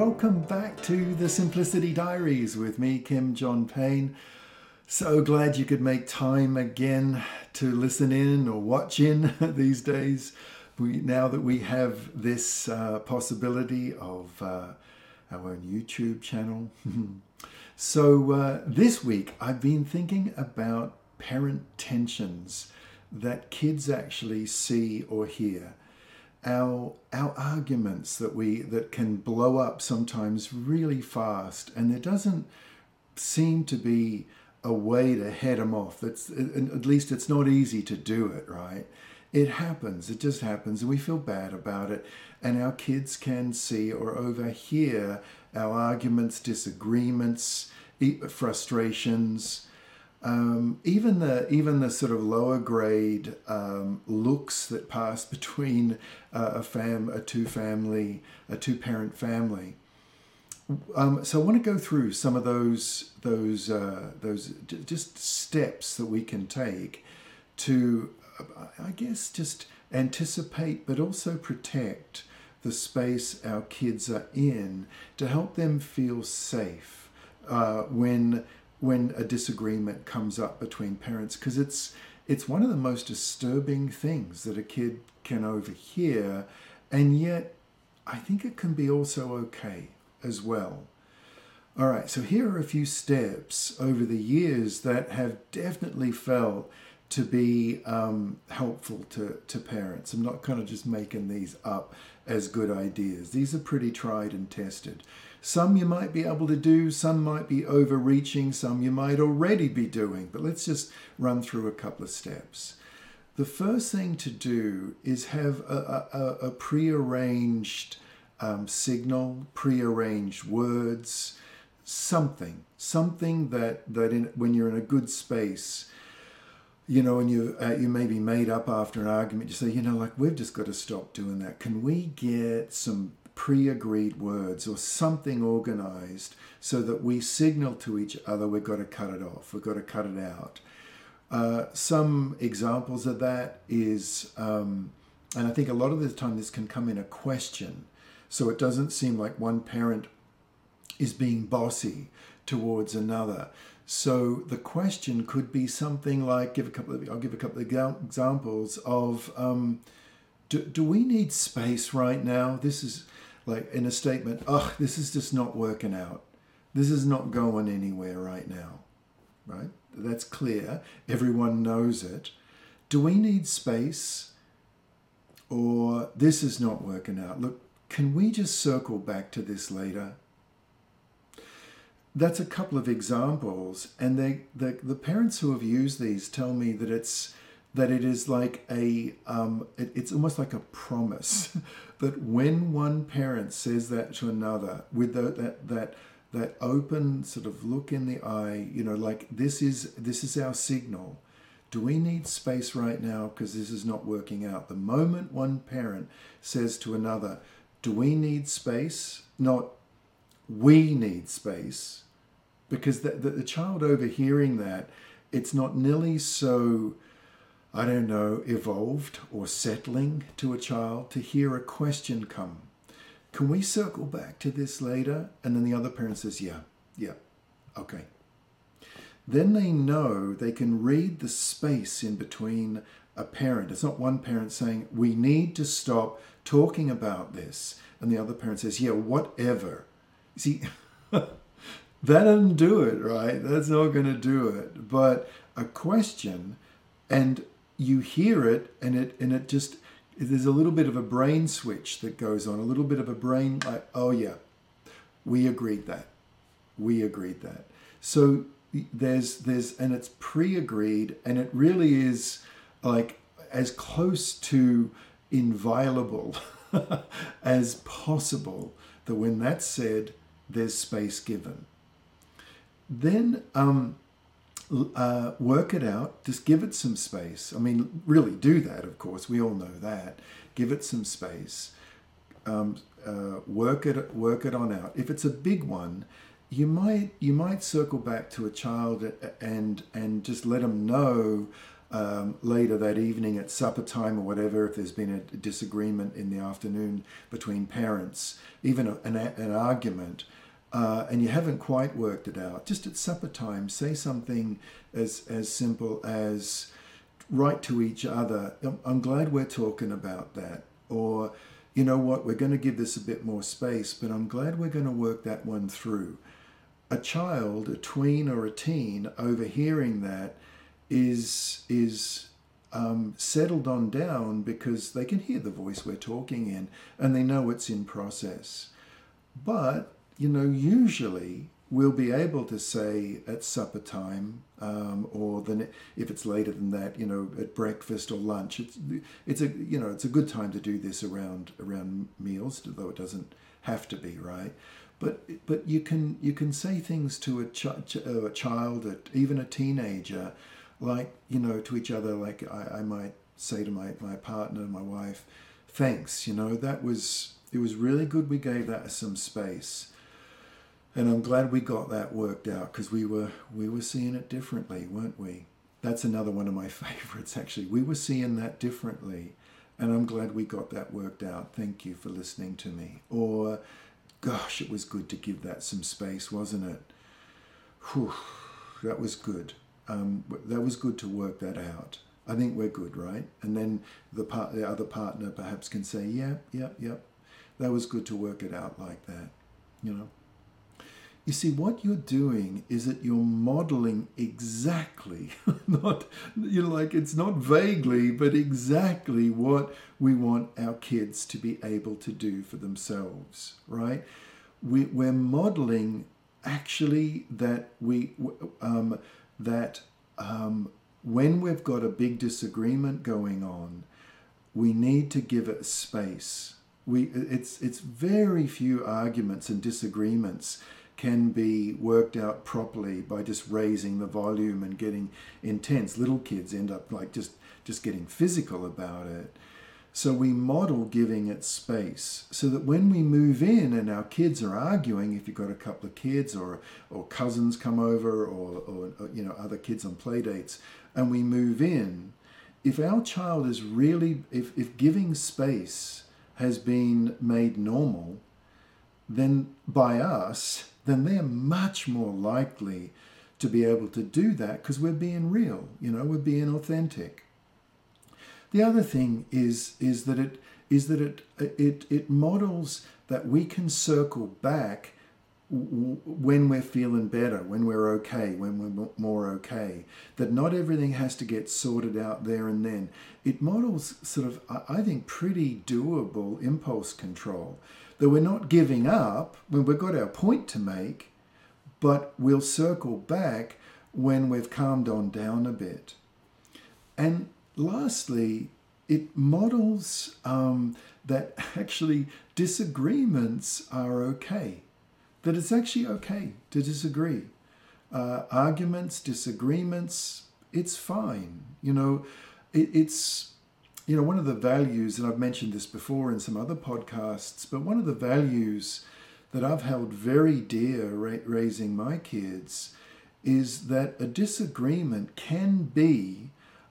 welcome back to the Simplicity Diaries with me, Kim John Payne. So glad you could make time again to listen in or watch in these days. We, now that we have this uh, possibility of uh, our own YouTube channel. so, uh, this week I've been thinking about parent tensions that kids actually see or hear our our arguments that we that can blow up sometimes really fast and there doesn't seem to be a way to head them off. That's at least it's not easy to do it right? It happens. It just happens and we feel bad about it. And our kids can see or overhear our arguments disagreements frustrations um, even the even the sort of lower grade um, looks that pass between uh, a fam a two family a two parent family. Um, so I want to go through some of those those uh, those just steps that we can take to I guess just anticipate but also protect the space our kids are in to help them feel safe uh, when when a disagreement comes up between parents because it's it's one of the most disturbing things that a kid can overhear and yet I think it can be also okay as well. All right, so here are a few steps over the years that have definitely felt to be um, helpful to, to parents. I'm not kind of just making these up as good ideas. These are pretty tried and tested. Some you might be able to do, some might be overreaching, some you might already be doing, but let's just run through a couple of steps. The first thing to do is have a, a, a prearranged um, signal, prearranged words, something, something that, that in, when you're in a good space, you know, and you uh, you may be made up after an argument, you say, you know, like we've just got to stop doing that. Can we get some pre-agreed words or something organized so that we signal to each other we've got to cut it off, we've got to cut it out. Uh, some examples of that is, um, and I think a lot of the time this can come in a question, so it doesn't seem like one parent is being bossy towards another. So the question could be something like, give a couple of, I'll give a couple of examples of, um, do, do we need space right now? This is, like in a statement, ugh, this is just not working out. This is not going anywhere right now, right? That's clear. Everyone knows it. Do we need space? Or this is not working out. Look, can we just circle back to this later? That's a couple of examples, and they, the, the parents who have used these tell me that it's that it is like a um, it, it's almost like a promise that when one parent says that to another with the, that that that open sort of look in the eye you know like this is this is our signal. Do we need space right now because this is not working out? The moment one parent says to another do we need space? Not we need space because the, the, the child overhearing that it's not nearly so I don't know, evolved or settling to a child to hear a question come. Can we circle back to this later? And then the other parent says, Yeah, yeah, okay. Then they know they can read the space in between a parent. It's not one parent saying, We need to stop talking about this. And the other parent says, Yeah, whatever. See, that doesn't do it, right? That's not going to do it. But a question and you hear it and it and it just there's a little bit of a brain switch that goes on a little bit of a brain like oh yeah we agreed that we agreed that so there's there's and it's pre-agreed and it really is like as close to inviolable as possible that when that's said there's space given then um, uh, work it out. Just give it some space. I mean, really do that, of course. We all know that. Give it some space. Um, uh, work it work it on out. If it's a big one, you might you might circle back to a child and and just let them know um, later that evening at supper time or whatever, if there's been a disagreement in the afternoon between parents, even a, an, an, argument, uh, and you haven't quite worked it out, just at supper time, say something as, as simple as right to each other, I'm glad we're talking about that. Or, you know what, we're going to give this a bit more space, but I'm glad we're going to work that one through. A child, a tween or a teen, overhearing that is is um, settled on down because they can hear the voice we're talking in and they know it's in process. But you know, usually we'll be able to say at supper time, um, or then if it's later than that, you know, at breakfast or lunch. It's it's a you know it's a good time to do this around around meals, though it doesn't have to be right. But but you can you can say things to a, ch- a child, even a teenager, like you know to each other like I, I might say to my, my partner my wife thanks you know that was it was really good we gave that some space and i'm glad we got that worked out because we were we were seeing it differently weren't we? That's another one of my favorites actually. We were seeing that differently and i'm glad we got that worked out. Thank you for listening to me. Or gosh it was good to give that some space wasn't it? Whew, that was good. Um, that was good to work that out. I think we're good, right? And then the part, the other partner perhaps can say, yeah, yeah, yeah, that was good to work it out like that, you know. You see, what you're doing is that you're modeling exactly, not, you know, like it's not vaguely, but exactly what we want our kids to be able to do for themselves, right? We, we're modeling actually that we, um, that um, when we've got a big disagreement going on, we need to give it space. We, it's, it's very few arguments and disagreements can be worked out properly by just raising the volume and getting intense. Little kids end up like just, just getting physical about it. So we model giving it space so that when we move in and our kids are arguing, if you've got a couple of kids or, or cousins come over or, or, you know other kids on play dates, and we move in, if our child is really, if, if giving space has been made normal, then by us, then they're much more likely to be able to do that because we're being real, you know, we're being authentic. The other thing is is that it is that it it it models that we can circle back when we're feeling better, when we're okay, when we're more okay, that not everything has to get sorted out there and then. It models sort of, I think, pretty doable impulse control. That we're not giving up when we've got our point to make, but we'll circle back when we've calmed on down a bit. And lastly, it models um, that actually disagreements are okay, that it's actually okay to disagree. Uh, arguments, disagreements, it's fine. You know, it, it's, you know, one of the values, and I've mentioned this before in some other podcasts, but one of the values that I've held very dear ra- raising my kids is that a disagreement can be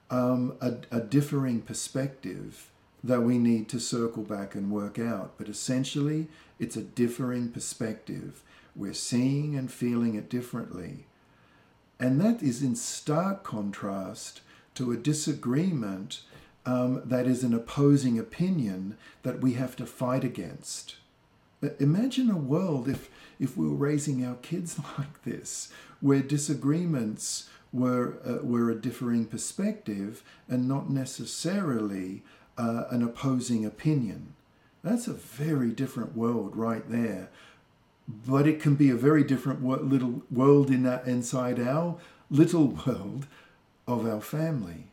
um, a, a differing perspective that we need to circle back and work out. But essentially, it's a differing perspective. We're seeing and feeling it differently. And that is in stark contrast to a disagreement um, that is an opposing opinion that we have to fight against. Imagine a world if, if we were raising our kids like this, where disagreements were, uh, were a differing perspective and not necessarily uh, an opposing opinion. That's a very different world right there. But it can be a very different little world in that, inside our little world of our family.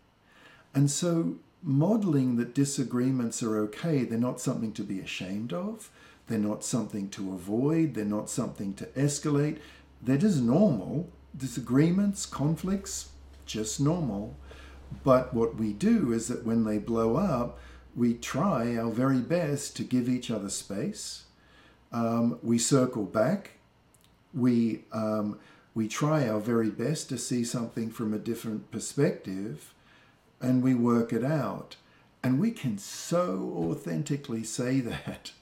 And so, modeling that disagreements are okay, they're not something to be ashamed of, they're not something to avoid, they're not something to escalate, they're just normal disagreements, conflicts, just normal. But what we do is that when they blow up, we try our very best to give each other space. Um, we circle back. We, um, we try our very best to see something from a different perspective. And we work it out. And we can so authentically say that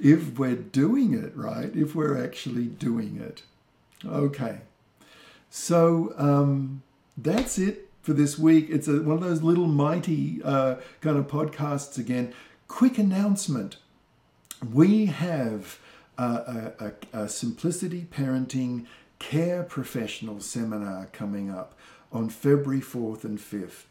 if we're doing it right, if we're actually doing it. Okay. So um, that's it for this week. It's a, one of those little mighty uh, kind of podcasts again. Quick announcement we have a, a, a Simplicity Parenting Care Professional seminar coming up on February 4th and 5th.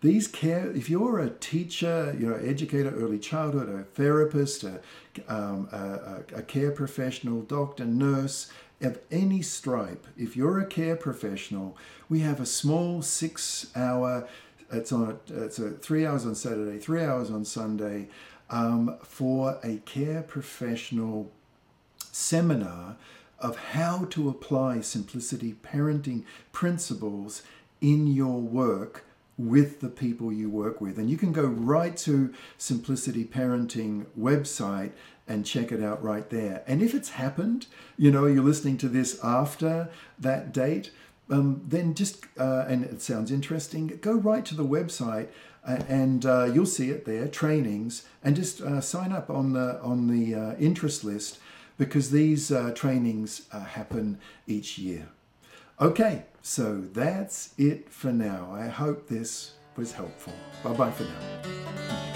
These care, if you're a teacher, you're an educator, early childhood, a therapist, a, um, a, a care professional, doctor, nurse, of any stripe, if you're a care professional, we have a small six hour, it's on it's a three hours on Saturday, three hours on Sunday, um, for a care professional seminar of how to apply simplicity parenting principles in your work with the people you work with. And you can go right to Simplicity Parenting website and check it out right there. And if it's happened, you know, you're listening to this after that date, um, then just, uh, and it sounds interesting, go right to the website uh, and uh, you'll see it there, trainings, and just uh, sign up on the, on the uh, interest list because these uh, trainings happen each year. Okay, so that's it for now. I hope this was helpful. Bye bye for now.